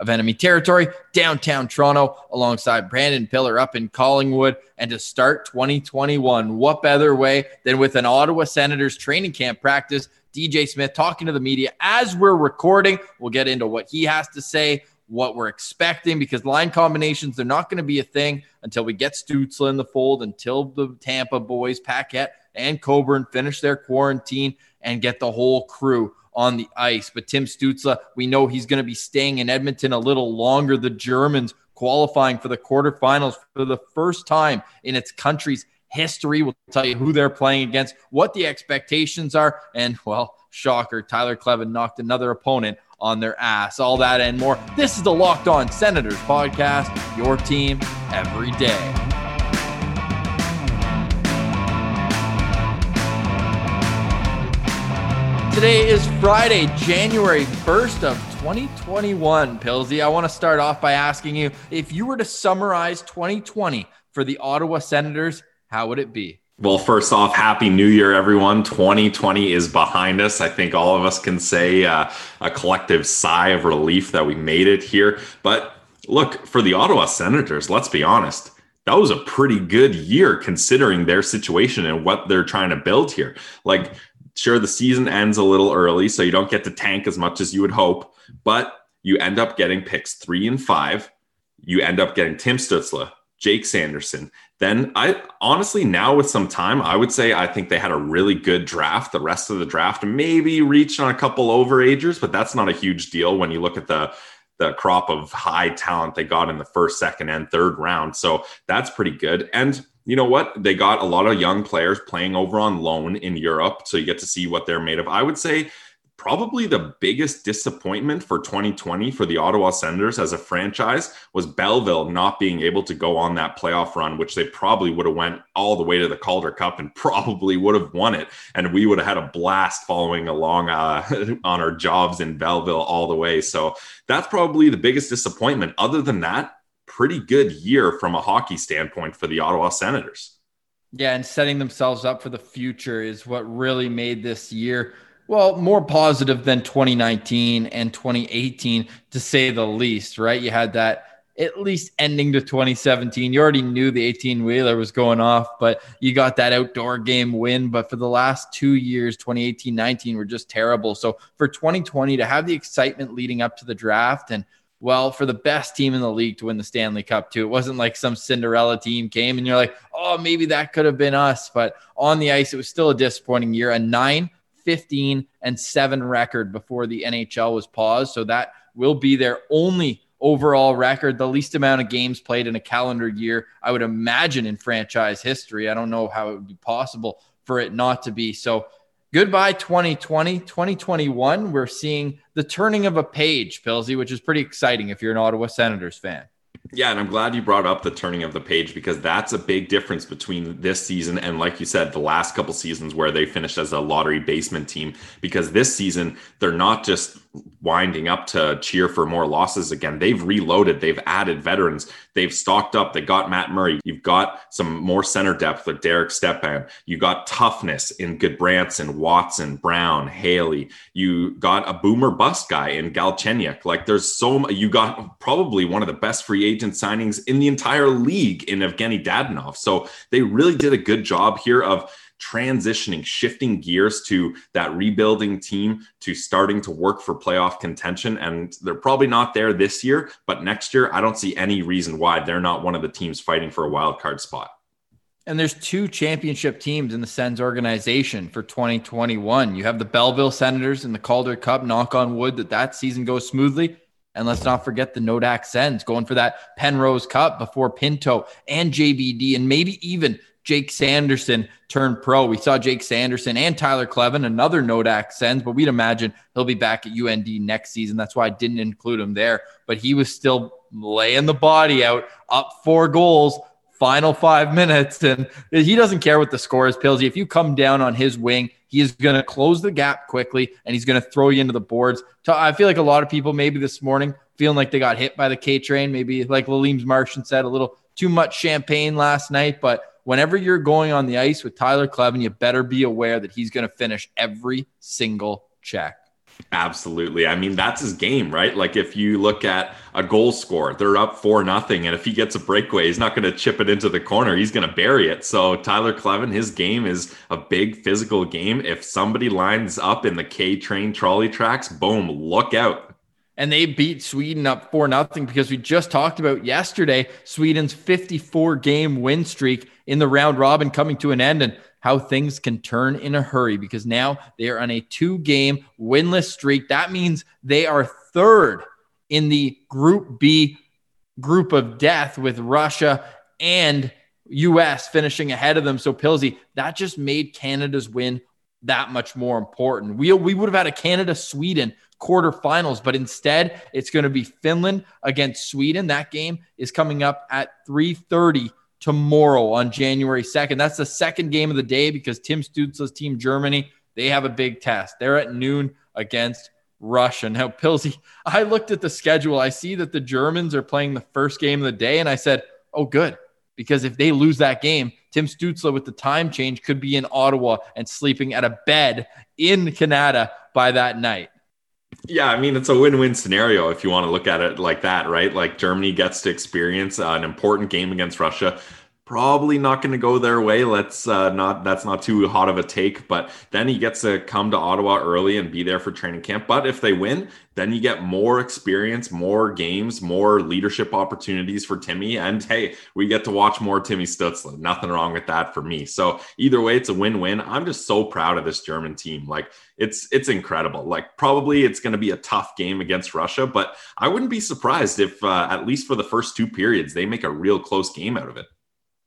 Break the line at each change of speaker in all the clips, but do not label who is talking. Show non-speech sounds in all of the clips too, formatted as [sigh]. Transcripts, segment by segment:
of enemy territory, downtown Toronto, alongside Brandon Pillar up in Collingwood. And to start 2021, what better way than with an Ottawa Senators training camp practice? DJ Smith talking to the media as we're recording. We'll get into what he has to say, what we're expecting, because line combinations, they're not going to be a thing until we get Stützle in the fold, until the Tampa boys, Paquette and Coburn finish their quarantine and get the whole crew on the ice. But Tim Stützle, we know he's going to be staying in Edmonton a little longer. The Germans qualifying for the quarterfinals for the first time in its country's history. We'll tell you who they're playing against, what the expectations are, and well, shocker, Tyler Kleven knocked another opponent on their ass. All that and more. This is the Locked On Senators podcast, your team every day. Today is Friday, January 1st of 2021. Pilsy, I want to start off by asking you if you were to summarize 2020 for the Ottawa Senators, how would it be?
Well, first off, Happy New Year, everyone. 2020 is behind us. I think all of us can say uh, a collective sigh of relief that we made it here. But look, for the Ottawa Senators, let's be honest, that was a pretty good year considering their situation and what they're trying to build here. Like, Sure, the season ends a little early, so you don't get to tank as much as you would hope, but you end up getting picks three and five. You end up getting Tim Stützle, Jake Sanderson. Then I honestly, now with some time, I would say I think they had a really good draft. The rest of the draft maybe reached on a couple overagers, but that's not a huge deal when you look at the the crop of high talent they got in the first, second, and third round. So that's pretty good. And you know what? They got a lot of young players playing over on loan in Europe. So you get to see what they're made of. I would say probably the biggest disappointment for 2020 for the Ottawa Senators as a franchise was Belleville not being able to go on that playoff run, which they probably would have went all the way to the Calder Cup and [laughs] probably would have won it. And we would have had a blast following along uh, [laughs] on our jobs in Belleville all the way. So that's probably the biggest disappointment. Other than that, pretty good year from a hockey standpoint for the Ottawa Senators.
Yeah, and setting themselves up for the future is what really made this year well more positive than 2019 and 2018 to say the least, right? You had that at least ending to 2017. You already knew the 18 wheeler was going off, but you got that outdoor game win. But for the last two years, 2018 19 were just terrible. So for 2020 to have the excitement leading up to the draft and well for the best team in the league to win the Stanley Cup too. It wasn't like some Cinderella team came and you're like, oh, maybe that could have been us. But on the ice, it was still a disappointing year. A 9, 15, and 7 record before the NHL was paused. So that will be their only overall record, the least amount of games played in a calendar year, I would imagine in franchise history. I don't know how it would be possible for it not to be. So goodbye 2020 2021 we're seeing the turning of a page pilsy which is pretty exciting if you're an ottawa senators fan
yeah, and I'm glad you brought up the turning of the page because that's a big difference between this season and, like you said, the last couple seasons where they finished as a lottery basement team. Because this season, they're not just winding up to cheer for more losses again. They've reloaded, they've added veterans, they've stocked up. They got Matt Murray. You've got some more center depth with Derek Stepan. You got toughness in Gudbranson, Watson, Brown, Haley. You got a boomer bust guy in Galchenyuk. Like there's so you got probably one of the best free agent signings in the entire league in Evgeny Dadonov. So they really did a good job here of transitioning, shifting gears to that rebuilding team to starting to work for playoff contention. And they're probably not there this year, but next year, I don't see any reason why they're not one of the teams fighting for a wild card spot.
And there's two championship teams in the Sens organization for 2021. You have the Belleville Senators in the Calder Cup. Knock on wood that that season goes smoothly. And let's not forget the Nodak Sens going for that Penrose Cup before Pinto and JBD and maybe even Jake Sanderson turned pro. We saw Jake Sanderson and Tyler Kleven, another Nodak Sens, but we'd imagine he'll be back at UND next season. That's why I didn't include him there. But he was still laying the body out, up four goals, final five minutes. And he doesn't care what the score is, Pillsy. If you come down on his wing, he is going to close the gap quickly and he's going to throw you into the boards. I feel like a lot of people maybe this morning feeling like they got hit by the K train, maybe like Laleem's Martian said, a little too much champagne last night. But whenever you're going on the ice with Tyler Kleven, you better be aware that he's going to finish every single check.
Absolutely. I mean, that's his game, right? Like if you look at a goal score, they're up four nothing, and if he gets a breakaway, he's not going to chip it into the corner. He's going to bury it. So Tyler Kleven, his game is a big physical game. If somebody lines up in the K train trolley tracks, boom, look out.
And they beat Sweden up four nothing because we just talked about yesterday Sweden's 54 game win streak in the round robin coming to an end. And how things can turn in a hurry because now they are on a two game winless streak. That means they are third in the Group B group of death with Russia and US finishing ahead of them. So, Pilsy, that just made Canada's win that much more important. We, we would have had a Canada Sweden quarterfinals, but instead it's going to be Finland against Sweden. That game is coming up at 3:30 tomorrow on January 2nd. That's the second game of the day because Tim Stützle's team, Germany, they have a big test. They're at noon against Russia. Now, Pilsy, I looked at the schedule. I see that the Germans are playing the first game of the day, and I said, oh, good. Because if they lose that game, Tim Stützle with the time change could be in Ottawa and sleeping at a bed in Canada by that night.
Yeah, I mean, it's a win win scenario if you want to look at it like that, right? Like Germany gets to experience uh, an important game against Russia probably not going to go their way. Let's uh, not that's not too hot of a take, but then he gets to come to Ottawa early and be there for training camp. But if they win, then you get more experience, more games, more leadership opportunities for Timmy. And hey, we get to watch more Timmy Stützle. Nothing wrong with that for me. So either way, it's a win-win. I'm just so proud of this German team. Like it's it's incredible. Like probably it's going to be a tough game against Russia, but I wouldn't be surprised if uh, at least for the first two periods they make a real close game out of it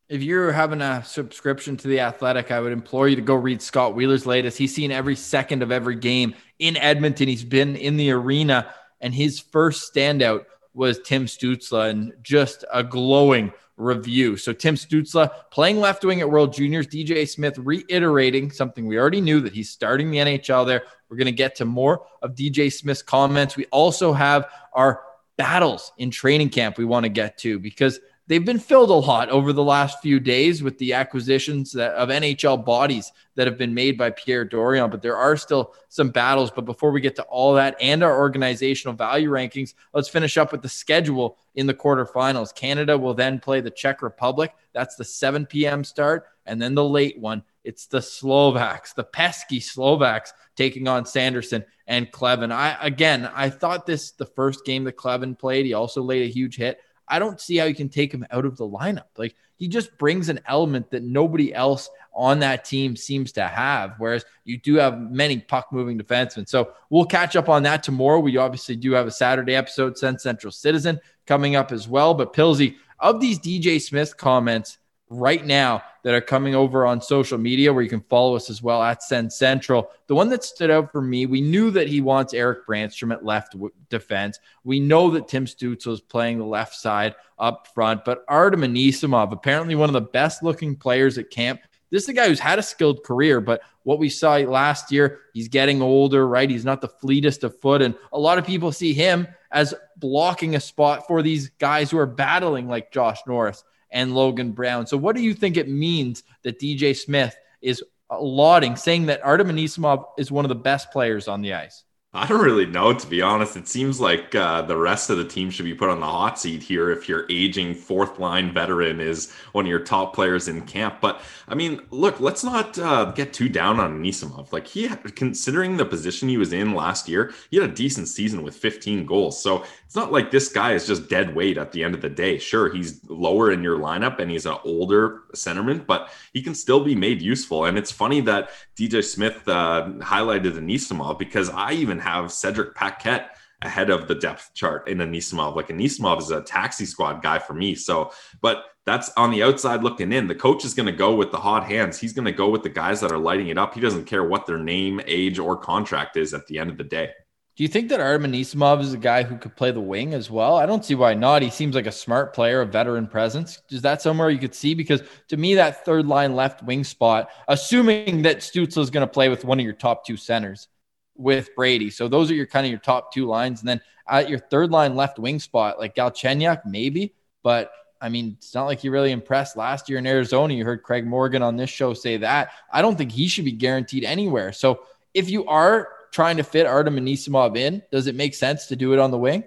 if you're having a subscription to the Athletic, I would implore you to go read Scott Wheeler's latest. He's seen every second of every game in Edmonton. He's been in the arena, and his first standout was Tim Stützle, and just a glowing review. So Tim Stützle playing left wing at World Juniors. DJ Smith reiterating something we already knew that he's starting the NHL there. We're going to get to more of DJ Smith's comments. We also have our battles in training camp we want to get to because they've been filled a lot over the last few days with the acquisitions that, of NHL bodies that have been made by Pierre Dorion. But there are still some battles. But before we get to all that and our organizational value rankings, let's finish up with the schedule in the quarterfinals. Canada will then play the Czech Republic. That's the 7 p.m. start. And then the late one, it's the Slovaks, the pesky Slovaks taking on Sanderson and Kleven. I again, I thought this the first game that Kleven played. He also laid a huge hit. I don't see how you can take him out of the lineup. Like he just brings an element that nobody else on that team seems to have. Whereas you do have many puck moving defensemen. So we'll catch up on that tomorrow. We obviously do have a Saturday episode, Sens Central Citizen, coming up as well. But Pilsy, of these DJ Smith comments, right now that are coming over on social media where you can follow us as well at Sens Central. The one that stood out for me, we knew that he wants Eric Brannstrom at left w- defense. We know that Tim Stützle is playing the left side up front, but Artem Anisimov, apparently one of the best looking players at camp. This is a guy who's had a skilled career, but what we saw last year, he's getting older, right? He's not the fleetest of foot. And a lot of people see him as blocking a spot for these guys who are battling like Josh Norris and Logan Brown. So, what do you think it means that DJ Smith is lauding, saying that Artem Anisimov is one of the best players on the ice?
I don't really know, to be honest. It seems like uh, the rest of the team should be put on the hot seat here if your aging fourth line veteran is one of your top players in camp. But I mean, look, let's not uh, get too down on Nisimov. Like he, considering the position he was in last year, he had a decent season with 15 goals. So it's not like this guy is just dead weight at the end of the day. Sure, he's lower in your lineup and he's an older centerman, but he can still be made useful. And it's funny that DJ Smith uh, highlighted Anisimov because I even have Cedric Paquette ahead of the depth chart in Anisimov. Like Anisimov is a taxi squad guy for me. So, but that's on the outside looking in. The coach is going to go with the hot hands. He's going to go with the guys that are lighting it up. He doesn't care what their name, age, or contract is at the end of the day.
Do you think that Artem Anisimov is a guy who could play the wing as well? I don't see why not. He seems like a smart player, a veteran presence. Is that somewhere you could see? Because to me, that third line left wing spot, assuming that Stützle is going to play with one of your top two centers with Brady. So those are your kind of your top two lines. And then at your third line left wing spot, like Galchenyuk, maybe. But I mean, it's not like he really impressed last year in Arizona. You heard Craig Morgan on this show say that. I don't think he should be guaranteed anywhere. So if you are trying to fit Artem Anisimov in, does it make sense to do it on the wing?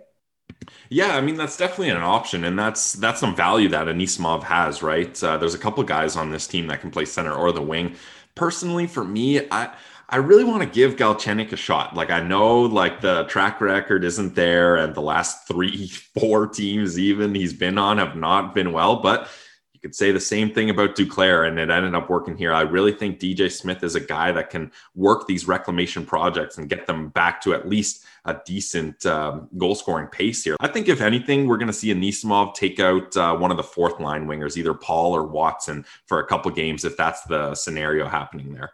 Yeah, I mean that's definitely an option, and that's that's some value that Anisimov has, right? Uh, there's a couple guys on this team that can play center or the wing. Personally, for me, I I really want to give Galchenyuk a shot. Like I know like the track record isn't there, and the last three, [laughs] four teams even he's been on have not been well, but could say the same thing about Duclair, and it ended up working here. I really think DJ Smith is a guy that can work these reclamation projects and get them back to at least a decent um, goal scoring pace here. I think, if anything, we're going to see Anisimov take out uh, one of the fourth line wingers, either Paul or Watson, for a couple games if that's the scenario happening there.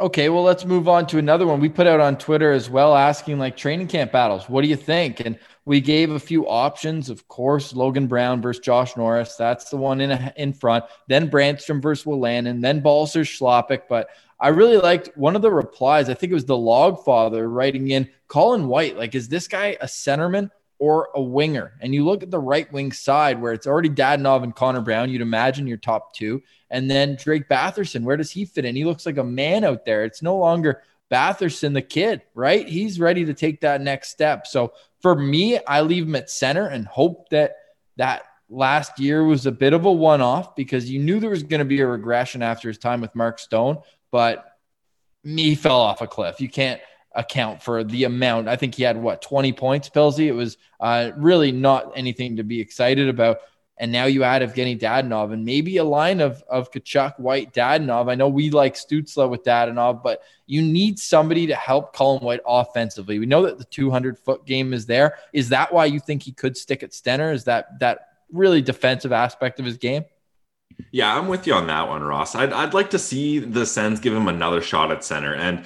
Okay, well, let's move on to another one we put out on Twitter as well, asking like training camp battles. What do you think? And we gave a few options. Of course, Logan Brown versus Josh Norris. That's the one in in front. Then Brannstrom versus Wolanin. Then Balcer Chlapik. But I really liked one of the replies. I think it was the log father writing in Colin White. Like, is this guy a centerman or a winger? And you look at the right wing side where it's already Dadonov and Connor Brown. You'd imagine your top two. And then Drake Batherson, where does he fit in? He looks like a man out there. It's no longer Batherson, the kid, right? He's ready to take that next step. So for me, I leave him at center and hope that that last year was a bit of a one off because you knew there was going to be a regression after his time with Mark Stone, but me fell off a cliff. You can't account for the amount. I think he had what 20 points, Pilsy. It was uh, really not anything to be excited about. And now you add Evgeny Dadonov and maybe a line of, of Tkachuk, White, Dadonov. I know we like Stützle with Dadonov, but you need somebody to help Colin White offensively. We know that the 200 foot game is there. Is that why you think he could stick at center? Is that that really defensive aspect of his game?
Yeah, I'm with you on that one, Ross. I'd, I'd like to see the Sens give him another shot at center. And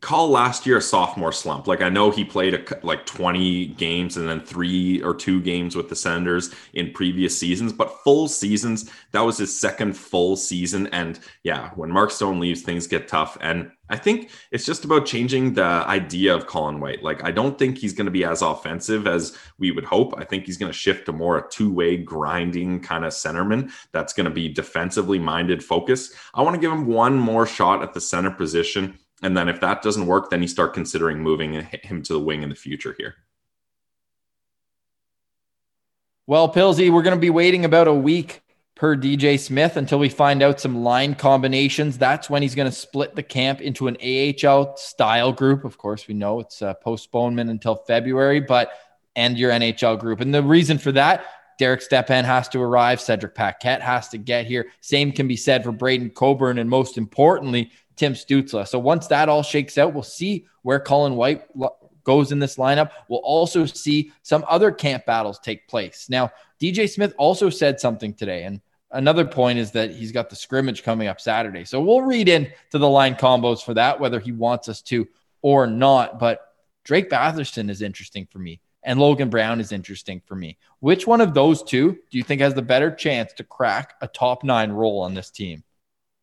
call last year a sophomore slump. Like I know he played a, like 20 games and then three or two games with the Senators in previous seasons, but full seasons, that was his second full season. And yeah, when Mark Stone leaves, things get tough. And I think it's just about changing the idea of Colin White. Like I don't think he's going to be as offensive as we would hope. I think he's going to shift to more a two-way grinding kind of centerman that's going to be defensively minded focus. I want to give him one more shot at the center position and then if that doesn't work, then you start considering moving him to the wing in the future here.
Well, Pilsy, we're going to be waiting about a week per DJ Smith until we find out some line combinations. That's when he's going to split the camp into an AHL style group. Of course, we know it's a postponement until February, but and your NHL group. And the reason for that, Derek Stepan has to arrive. Cedric Paquette has to get here. Same can be said for Braden Coburn. And most importantly, Tim Stützle. So once that all shakes out, we'll see where Colin White goes in this lineup. We'll also see some other camp battles take place. Now, DJ Smith also said something today, and another point is that he's got the scrimmage coming up Saturday. So we'll read into the line combos for that, whether he wants us to or not. But Drake Batherson is interesting for me, and Logan Brown is interesting for me. Which one of those two do you think has the better chance to crack a top nine role on this team?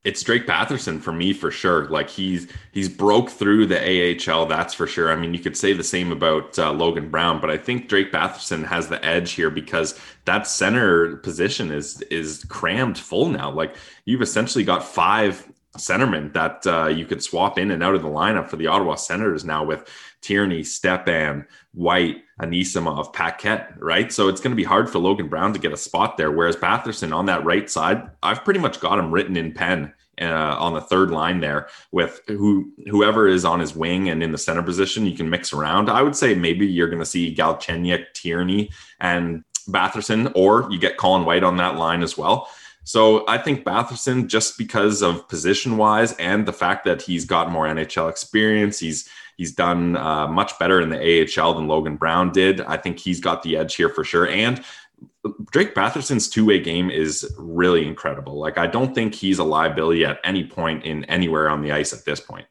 It's Drake Batherson for me for sure. Like he's he's broke through the AHL, that's for sure. I mean, you could say the same about uh, Logan Brown, but I think Drake Batherson has the edge here because that center position is is crammed full now. Like you've essentially got five centermen that uh, you could swap in and out of the lineup for the Ottawa Senators now with Tierney, Stepan, White, Anisimov, Paquette, right? So it's going to be hard for Logan Brown to get a spot there. Whereas Batherson on that right side, I've pretty much got him written in pen uh, on the third line there with who whoever is on his wing and in the center position. You can mix around. I would say maybe you're going to see Galchenyuk, Tierney, and Batherson, or you get Colin White on that line as well. So I think Batherson, just because of position wise and the fact that he's got more NHL experience, he's he's done uh, much better in the AHL than Logan Brown did. I think he's got the edge here for sure. And Drake Batherson's two way game is really incredible. Like, I don't think he's a liability at any point in anywhere on the ice at this point.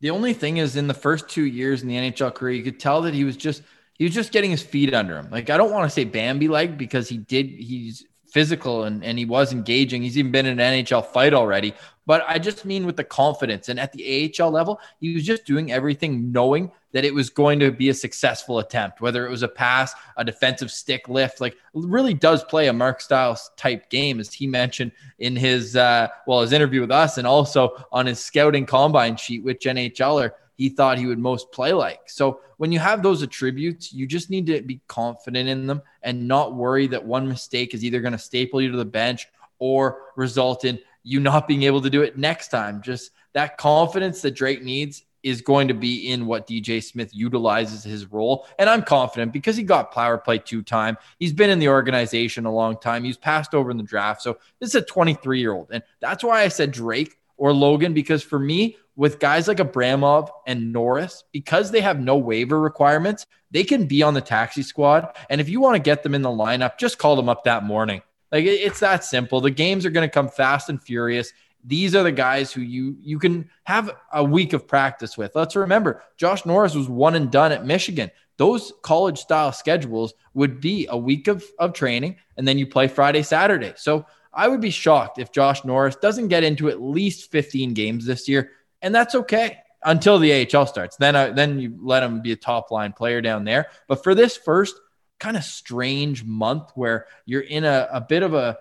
The only thing is, in the first two years in the NHL career, you could tell that he was just he was just getting his feet under him. Like I don't want to say Bambi like because he did he's physical and, and he was engaging. He's even been in an NHL fight already. But I just mean with the confidence. And at the AHL level, he was just doing everything knowing that it was going to be a successful attempt, whether it was a pass, a defensive stick lift, like really does play a Mark Styles type game, as he mentioned in his uh, well, his interview with us and also on his scouting combine sheet, which NHLer he thought he would most play like. So when you have those attributes, you just need to be confident in them and not worry that one mistake is either going to staple you to the bench or result in you not being able to do it next time. Just that confidence that Drake needs is going to be in what DJ Smith utilizes his role. And I'm confident because he got power play two time. He's been in the organization a long time. He's passed over in the draft. So this is a 23 year old. And that's why I said Drake or Logan, because for me, with guys like Abramov and Norris, because they have no waiver requirements, they can be on the taxi squad. And if you want to get them in the lineup, just call them up that morning. Like it's that simple. The games are going to come fast and furious. These are the guys who you you can have a week of practice with. Let's remember, Josh Norris was one and done at Michigan. Those college style schedules would be a week of, of training and then you play Friday, Saturday. So I would be shocked if Josh Norris doesn't get into at least 15 games this year and that's okay until the AHL starts. Then uh, then you let him be a top line player down there. But for this first kind of strange month where you're in a, a bit of a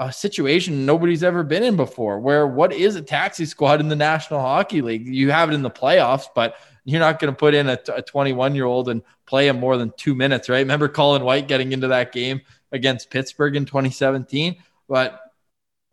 a situation nobody's ever been in before where what is a taxi squad in the National Hockey League? You have it in the playoffs, but you're not going to put in a 21 year old and play him more than two minutes, right? Remember Colin White getting into that game against Pittsburgh in 2017? But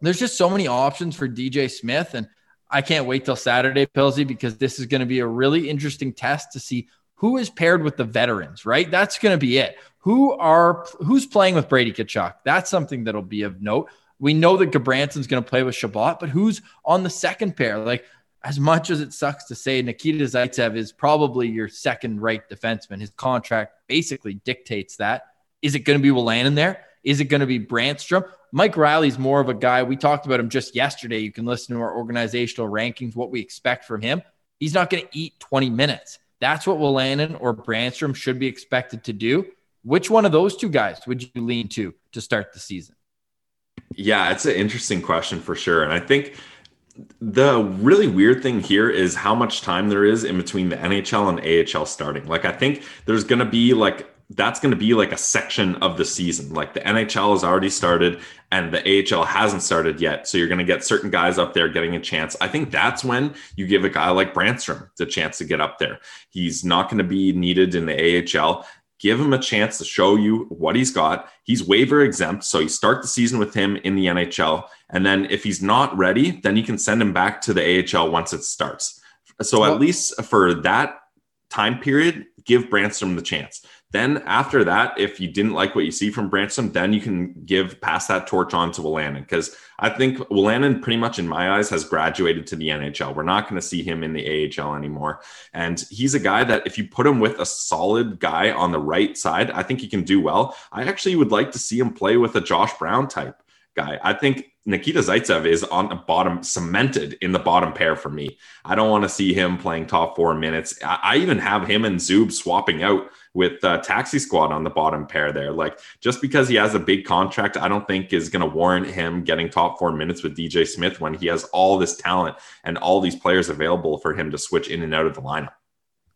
there's just so many options for DJ Smith. And I can't wait till Saturday, Pilsy, because this is going to be a really interesting test to see who is paired with the veterans, right? That's going to be it. Who are who's playing with Brady Tkachuk? That's something that'll be of note. We know that Gudbranson's going to play with Chabot, but who's on the second pair? Like as much as it sucks to say, Nikita Zaitsev is probably your second right defenseman. His contract basically dictates that. Is it going to be Wolanin there? Is it going to be Brannstrom? Mike Reilly's more of a guy. We talked about him just yesterday. You can listen to our organizational rankings, what we expect from him. He's not going to eat 20 minutes. That's what Wolanin or Brannstrom should be expected to do. Which one of those two guys would you lean to to start the season?
Yeah, it's an interesting question for sure. And I think the really weird thing here is how much time there is in between the NHL and AHL starting. Like, I think there's going to be like that's going to be like a section of the season. Like the NHL has already started and the AHL hasn't started yet. So you're going to get certain guys up there getting a chance. I think that's when you give a guy like Brannstrom the chance to get up there. He's not going to be needed in the AHL. Give him a chance to show you what he's got. He's waiver exempt. So you start the season with him in the NHL. And then if he's not ready, then you can send him back to the AHL once it starts. So at least for that time period, give Brannstrom the chance. Then after that, if you didn't like what you see from Brannstrom, then you can give pass that torch on to Wolanin because I think Wolanin pretty much in my eyes has graduated to the NHL. We're not going to see him in the AHL anymore. And he's a guy that if you put him with a solid guy on the right side, I think he can do well. I actually would like to see him play with a Josh Brown type guy. I think Nikita Zaitsev is on the bottom, cemented in the bottom pair for me. I don't want to see him playing top four minutes. I, I even have him and Zub swapping out with uh, Taxi Squad on the bottom pair there. Like just because he has a big contract, I don't think is going to warrant him getting top four minutes with DJ Smith when he has all this talent and all these players available for him to switch in and out of the lineup.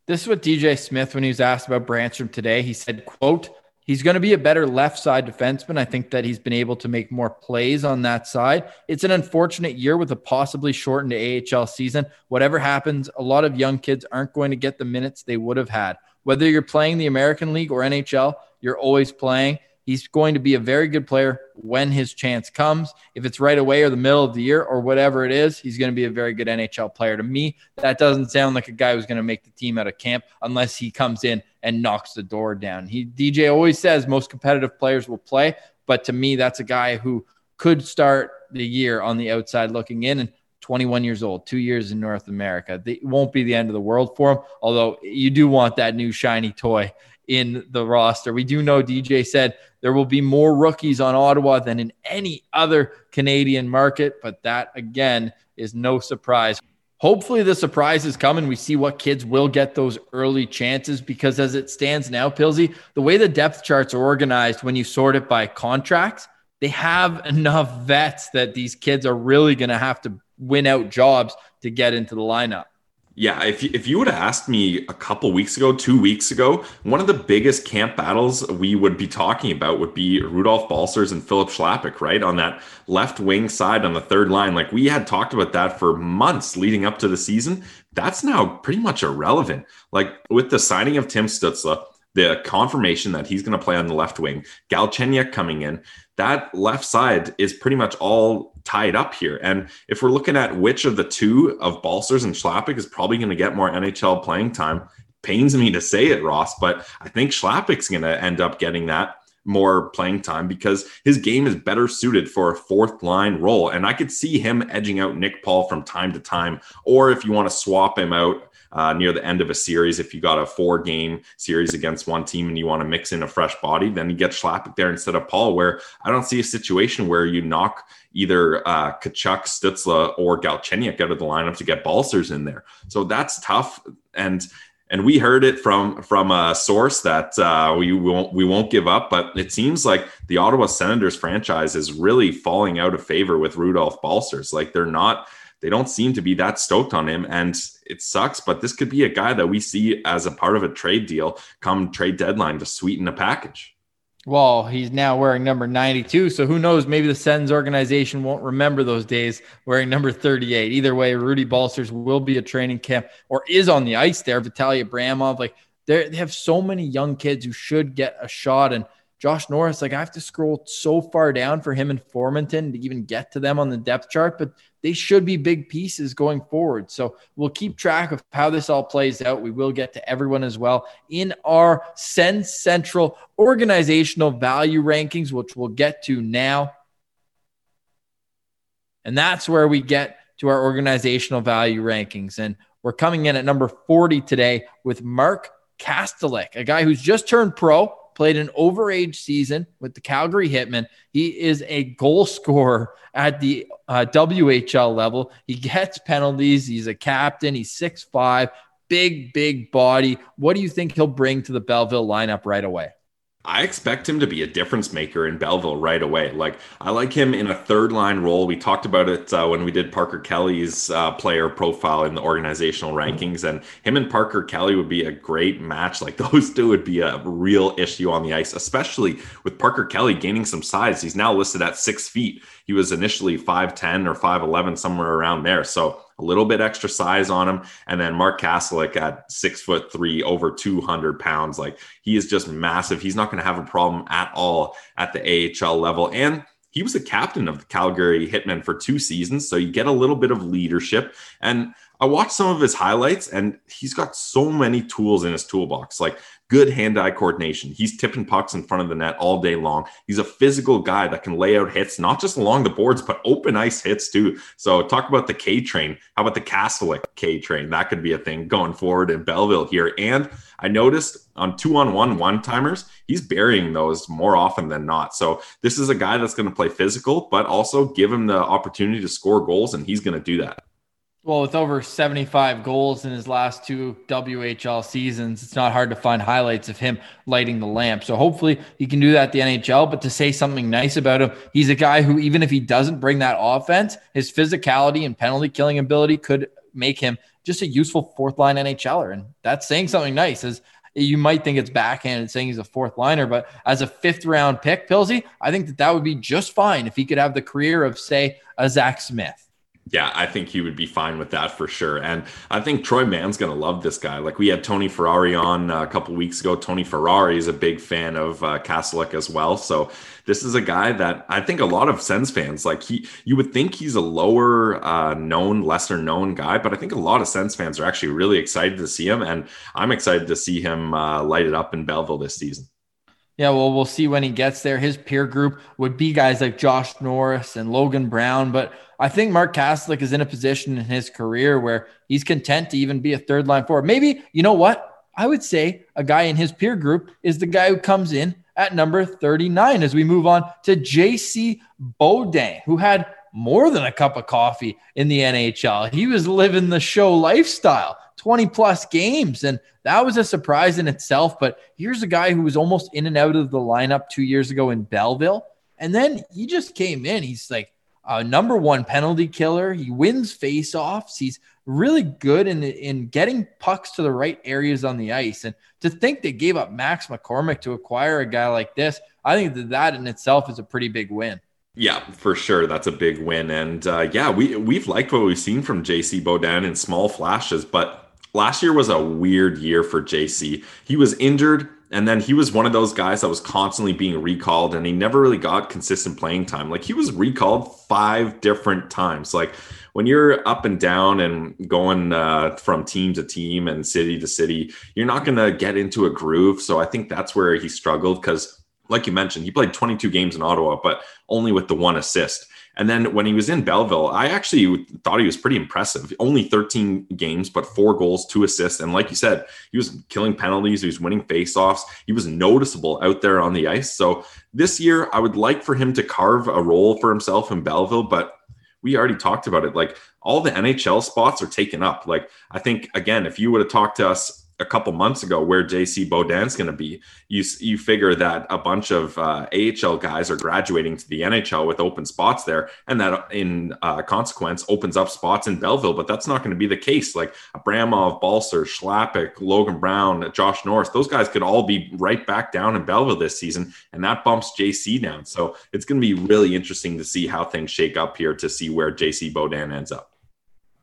This is what DJ Smith, when he was asked about Brannstrom today, he said, quote, He's going to be a better left side defenseman. I think that he's been able to make more plays on that side. It's an unfortunate year with a possibly shortened AHL season. Whatever happens, a lot of young kids aren't going to get the minutes they would have had. Whether you're playing the American League or NHL, you're always playing. He's going to be a very good player when his chance comes. If it's right away or the middle of the year or whatever it is, he's going to be a very good NHL player. To me, that doesn't sound like a guy who's going to make the team out of camp unless he comes in and knocks the door down. He DJ always says most competitive players will play, but to me, that's a guy who could start the year on the outside looking in. And 21 years old, two years in North America. It won't be the end of the world for him, although you do want that new shiny toy in the roster. We do know DJ said there will be more rookies on Ottawa than in any other Canadian market, but that again is no surprise. hopefully the surprises come and we see what kids will get those early chances because as it stands now, Pilsy, the way the depth charts are organized when you sort it by contracts, they have enough vets that these kids are really going to have to win out jobs to get into the lineup.
Yeah, if you, if you would have asked me a couple weeks ago, two weeks ago, one of the biggest camp battles we would be talking about would be Rudolph Balcers and Filip Chlapik, right? On that left wing side on the third line. Like we had talked about that for months leading up to the season. That's now pretty much irrelevant. Like with the signing of Tim Stützle, the confirmation that he's going to play on the left wing, Galchenyuk coming in, that left side is pretty much all tied up here. And if we're looking at which of the two of Balcers and Chlapik is probably going to get more NHL playing time, pains me to say it, Ross, but I think Chlapik's going to end up getting that more playing time because his game is better suited for a fourth line role. And I could see him edging out Nick Paul from time to time. Or if you want to swap him out uh, near the end of a series. If you got a four game series against one team and you want to mix in a fresh body, then you get Chlapik there instead of Paul, where I don't see a situation where you knock either uh, Tkachuk, Stützle, or Galchenyuk out of the lineup to get Balcers in there. So that's tough. And and we heard it from from a source that uh, we won't we won't give up. But it seems like the Ottawa Senators franchise is really falling out of favor with Rudolph Balcers. Like they're not they don't seem to be that stoked on him. And it sucks, but this could be a guy that we see as a part of a trade deal come trade deadline to sweeten the package.
Well, he's now wearing number 92. So who knows? Maybe the Sens organization won't remember those days wearing number 38. Either way, Rudy Balcers will be a training camp or is on the ice there. Vitaly Abramov, like they have so many young kids who should get a shot. And Josh Norris, like I have to scroll so far down for him and Formenton to even get to them on the depth chart. But they should be big pieces going forward. So we'll keep track of how this all plays out. We will get to everyone as well in our Sens Central organizational value rankings, which we'll get to now. And that's where we get to our organizational value rankings. And we're coming in at number 40 today with Mark Kastelic, a guy who's just turned pro played an overage season with the Calgary Hitmen. He is a goal scorer at the uh, WHL level. He gets penalties. He's a captain. He's six five, big, big body. What do you think he'll bring to the Belleville lineup right away?
I expect him to be a difference maker in Belleville right away. Like I like him in a third line role. We talked about it uh, when we did Parker Kelly's uh, player profile in the organizational rankings, and him and Parker Kelly would be a great match. Like [laughs] those two would be a real issue on the ice, especially with Parker Kelly gaining some size. He's now listed at six feet. He was initially five ten or five eleven, somewhere around there. So a little bit extra size on him. And then Mark Kastelic at six foot three, over 200 pounds. Like he is just massive. He's not going to have a problem at all at the AHL level. And he was the captain of the Calgary Hitmen for two seasons. So you get a little bit of leadership. And I watched some of his highlights, and he's got so many tools in his toolbox. Like good hand-eye coordination. He's tipping pucks in front of the net all day long. He's a physical guy that can lay out hits, not just along the boards, but open ice hits too. So talk about the K train. How about the Kastelic K train? That could be a thing going forward in Belleville here. And I noticed on two on one one timers, he's burying those more often than not. So this is a guy that's going to play physical, but also give him the opportunity to score goals, and he's going to do that.
Well, with over 75 goals in his last two WHL seasons, it's not hard to find highlights of him lighting the lamp. So hopefully he can do that at the NHL. But to say something nice about him, he's a guy who, even if he doesn't bring that offense, his physicality and penalty killing ability could make him just a useful fourth line NHLer. And that's saying something nice. As you might think it's backhanded saying he's a fourth liner, but as a fifth round pick, Pilsy, I think that that would be just fine if he could have the career of, say, a Zach Smith.
Yeah, I think he would be fine with that for sure. And I think Troy Mann's going to love this guy. Like we had Tony Ferrari on uh, a couple weeks ago. Tony Ferrari is a big fan of uh, as well. So this is a guy that I think a lot of Sens fans like. He, you would think he's a lower uh, known, lesser known guy, but I think a lot of Sens fans are actually really excited to see him, and I'm excited to see him uh, light it up in Belleville this season.
Yeah, well, we'll see when he gets there. His peer group would be guys like Josh Norris and Logan Brown, but I think Mark Kastelic is in a position in his career where he's content to even be a third line forward. Maybe, you know what? I would say a guy in his peer group is the guy who comes in at number 39 as we move on to JC Beaudin, who had more than a cup of coffee in the NHL. He was living the show lifestyle, 20 plus games. And that was a surprise in itself. But here's a guy who was almost in and out of the lineup two years ago in Belleville. And then he just came in. He's like a number one penalty killer. He wins faceoffs. He's really good in, in getting pucks to the right areas on the ice. And to think they gave up Max McCormick to acquire a guy like this, I think that that in itself is a pretty big win.
Yeah, for sure. That's a big win. And uh, yeah, we, we've liked what we've seen from JC Beaudin in small flashes, but last year was a weird year for JC. He was injured, and then he was one of those guys that was constantly being recalled, and he never really got consistent playing time. Like he was recalled five different times. Like when you're up and down and going uh, from team to team and city to city, you're not going to get into a groove. So I think that's where he struggled because like you mentioned, he played 22 games in Ottawa, but only with the one assist. And then when he was in Belleville, I actually thought he was pretty impressive. Only 13 games, but four goals, two assists. And like you said, he was killing penalties, he was winning faceoffs. He was noticeable out there on the ice. So this year, I would like for him to carve a role for himself in Belleville, but we already talked about it. Like all the NHL spots are taken up. Like I think again, if you would have talked to us a couple months ago where JC Beaudin's going to be. You you figure that a bunch of uh, AHL guys are graduating to the NHL with open spots there, and that in uh, consequence opens up spots in Belleville. But that's not going to be the case. Like Abramov, Balcer, Chlapik, Logan Brown, Josh Norris, those guys could all be right back down in Belleville this season, and that bumps JC down. So it's going to be really interesting to see how things shake up here to see where JC Beaudin ends up.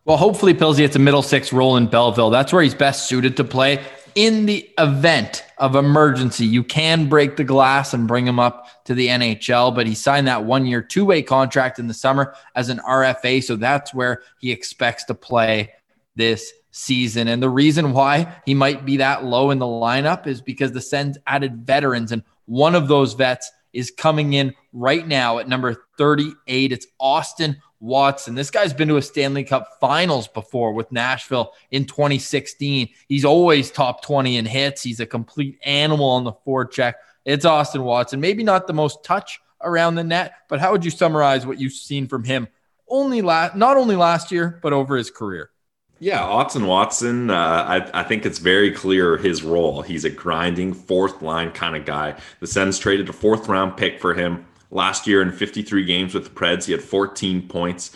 Well, hopefully Pillsy gets a middle six role in Belleville. That's where he's best suited to play. In the event of emergency, you can break the glass and bring him up to the NHL, but he signed that one year, two way contract in the summer as an RFA. So that's where he expects to play this season. And the reason why he might be that low in the lineup is because the Sens added veterans, and one of those vets is coming in right now at number 38. It's Austin Watson. This guy's been to a Stanley Cup finals before with Nashville in 2016. He's always top 20 in hits. He's a complete animal on the forecheck. It's Austin Watson. Maybe not the most touch around the net, but how would you summarize what you've seen from him only last not only last year, but over his career?
Yeah, Austin Watson, uh, I, I, think it's very clear his role. He's a grinding fourth line kind of guy. The Sens traded a fourth round pick for him last year in 53 games with the Preds. He had 14 points.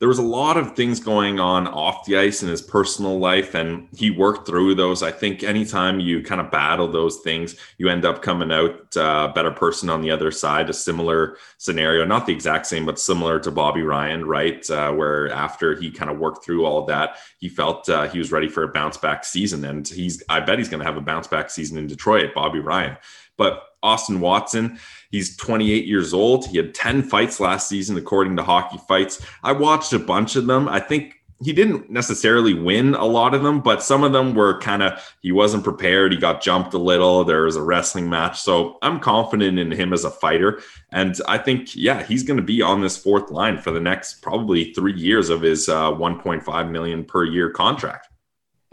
There was a lot of things going on off the ice in his personal life, and he worked through those. I think anytime you kind of battle those things, you end up coming out uh, a better person on the other side. A similar scenario, not the exact same, but similar to Bobby Ryan, right? Uh, where after he kind of worked through all that, he felt uh, he was ready for a bounce back season, and he's. I bet he's going to have a bounce back season in Detroit, Bobby Ryan. But Austin Watson, He's 28 years old. He had 10 fights last season, according to Hockey Fights. I watched a bunch of them. I think he didn't necessarily win a lot of them, but some of them were kind of he wasn't prepared. He got jumped a little. There was a wrestling match, so I'm confident in him as a fighter, and I think yeah, he's going to be on this fourth line for the next probably three years of his uh, 1.5 million per year contract.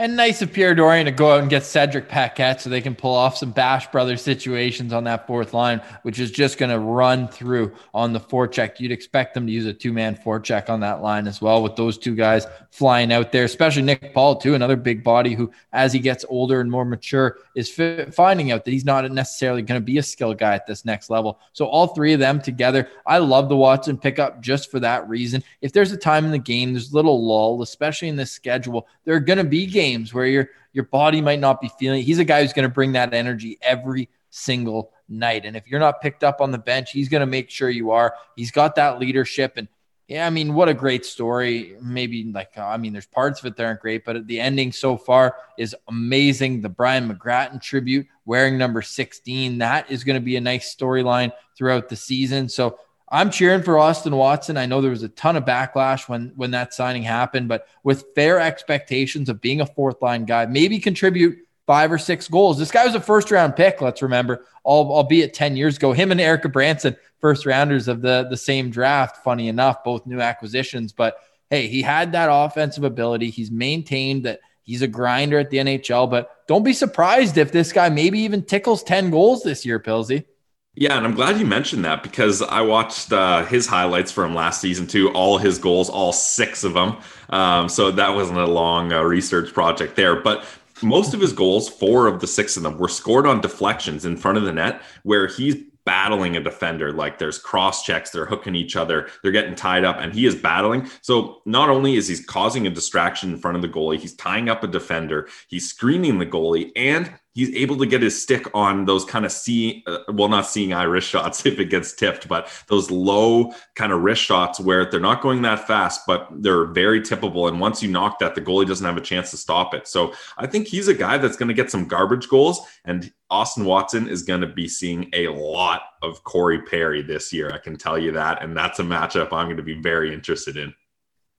And nice of Pierre Dorion to go out and get Cedric Paquette so they can pull off some Bash Brothers situations on that fourth line, which is just going to run through on the forecheck. You'd expect them to use a two man forecheck on that line as well, with those two guys flying out there, especially Nick Paul, too, another big body who, as he gets older and more mature, is finding out that he's not necessarily going to be a skill guy at this next level. So, all three of them together, I love the Watson pickup just for that reason. If there's a time in the game, there's a little lull, especially in this schedule, there are going to be games games where your your body might not be feeling. He's a guy who's going to bring that energy every single night. And if you're not picked up on the bench, he's going to make sure you are. He's got that leadership and yeah, I mean, what a great story. Maybe like, I mean, there's parts of it that aren't great, but the ending so far is amazing. The Brian McGrattan tribute wearing number 16, that is going to be a nice storyline throughout the season. So I'm cheering for Austin Watson. I know there was a ton of backlash when when that signing happened, but with fair expectations of being a fourth line guy, maybe contribute five or six goals. This guy was a first round pick. Let's remember, albeit ten years ago. Him and Erik Gudbranson, first rounders of the the same draft. Funny enough, both new acquisitions, but hey, he had that offensive ability. He's maintained that he's a grinder at the NHL. But don't be surprised if this guy maybe even tickles ten goals this year, Pilsy.
Yeah, and I'm glad you mentioned that because I watched uh, his highlights from last season too. All his goals, all six of them. Um, so that wasn't a long uh, research project there. But most of his goals, four of the six of them, were scored on deflections in front of the net where he's battling a defender. Like there's cross checks, they're hooking each other, they're getting tied up, and he is battling. So not only is he causing a distraction in front of the goalie, he's tying up a defender, he's screening the goalie, and he's able to get his stick on those kind of see uh, well not seeing eye wrist shots [laughs] if it gets tipped but those low kind of wrist shots where they're not going that fast but they're very tippable and once you knock that the goalie doesn't have a chance to stop it. So i think he's a guy that's going to get some garbage goals and austin watson is going to be seeing a lot of corey perry this year i can tell you that and that's a matchup i'm going to be very interested in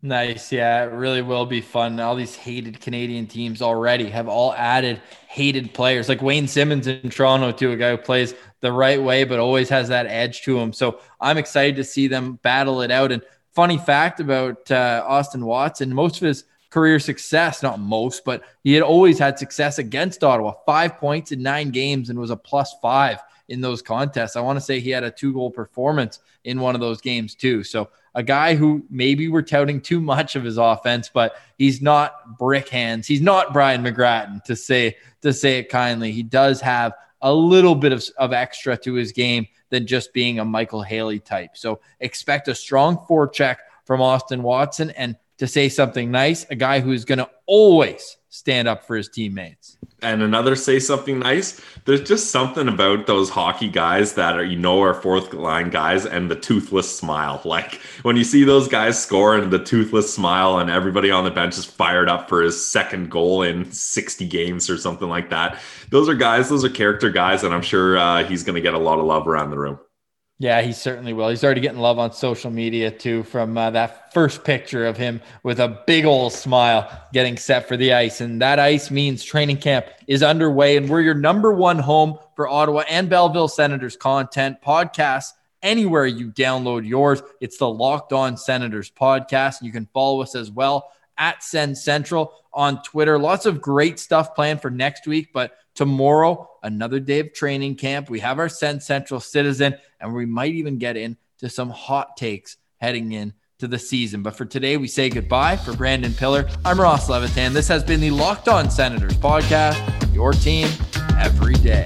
Nice. Yeah, it really will be fun. All these hated Canadian teams already have all added hated players like Wayne Simmonds in Toronto, too, a guy who plays the right way, but always has that edge to him. So I'm excited to see them battle it out. And funny fact about uh, Austin Watson, most of his career success, not most, but he had always had success against Ottawa, five points in nine games and was a plus five in those contests. I want to say he had a two goal performance in one of those games, too. So a guy who maybe we're touting too much of his offense, but he's not brick hands. He's not Brian McGrattan to say to say it kindly. He does have a little bit of, of extra to his game than just being a Micheal Haley type. So expect a strong forecheck from Austin Watson and to say something nice, a guy who's going to always stand up for his teammates.
And another say something nice. There's just something about those hockey guys that are, you know, are fourth line guys and the toothless smile. [laughs] Like when you see those guys score and the toothless smile and everybody on the bench is fired up for his second goal in 60 games or something like that. Those are guys, those are character guys. And I'm sure uh, he's going to get a lot of love around the room.
Yeah, he certainly will. He's already getting love on social media too from uh, that first picture of him with a big old smile getting set for the ice. And that ice means training camp is underway. And we're your number one home for Ottawa and Belleville Senators content, podcasts, anywhere you download yours. It's the Locked On Senators podcast. You can follow us as well at Sens Central on Twitter. Lots of great stuff planned for next week, but tomorrow, another day of training camp. We have our Sens Central citizen, and we might even get into some hot takes heading in to the season. But for today, we say goodbye. For Brandon Pillar, I'm Ross Levitan. This has been the Locked On Senators podcast, your team every day.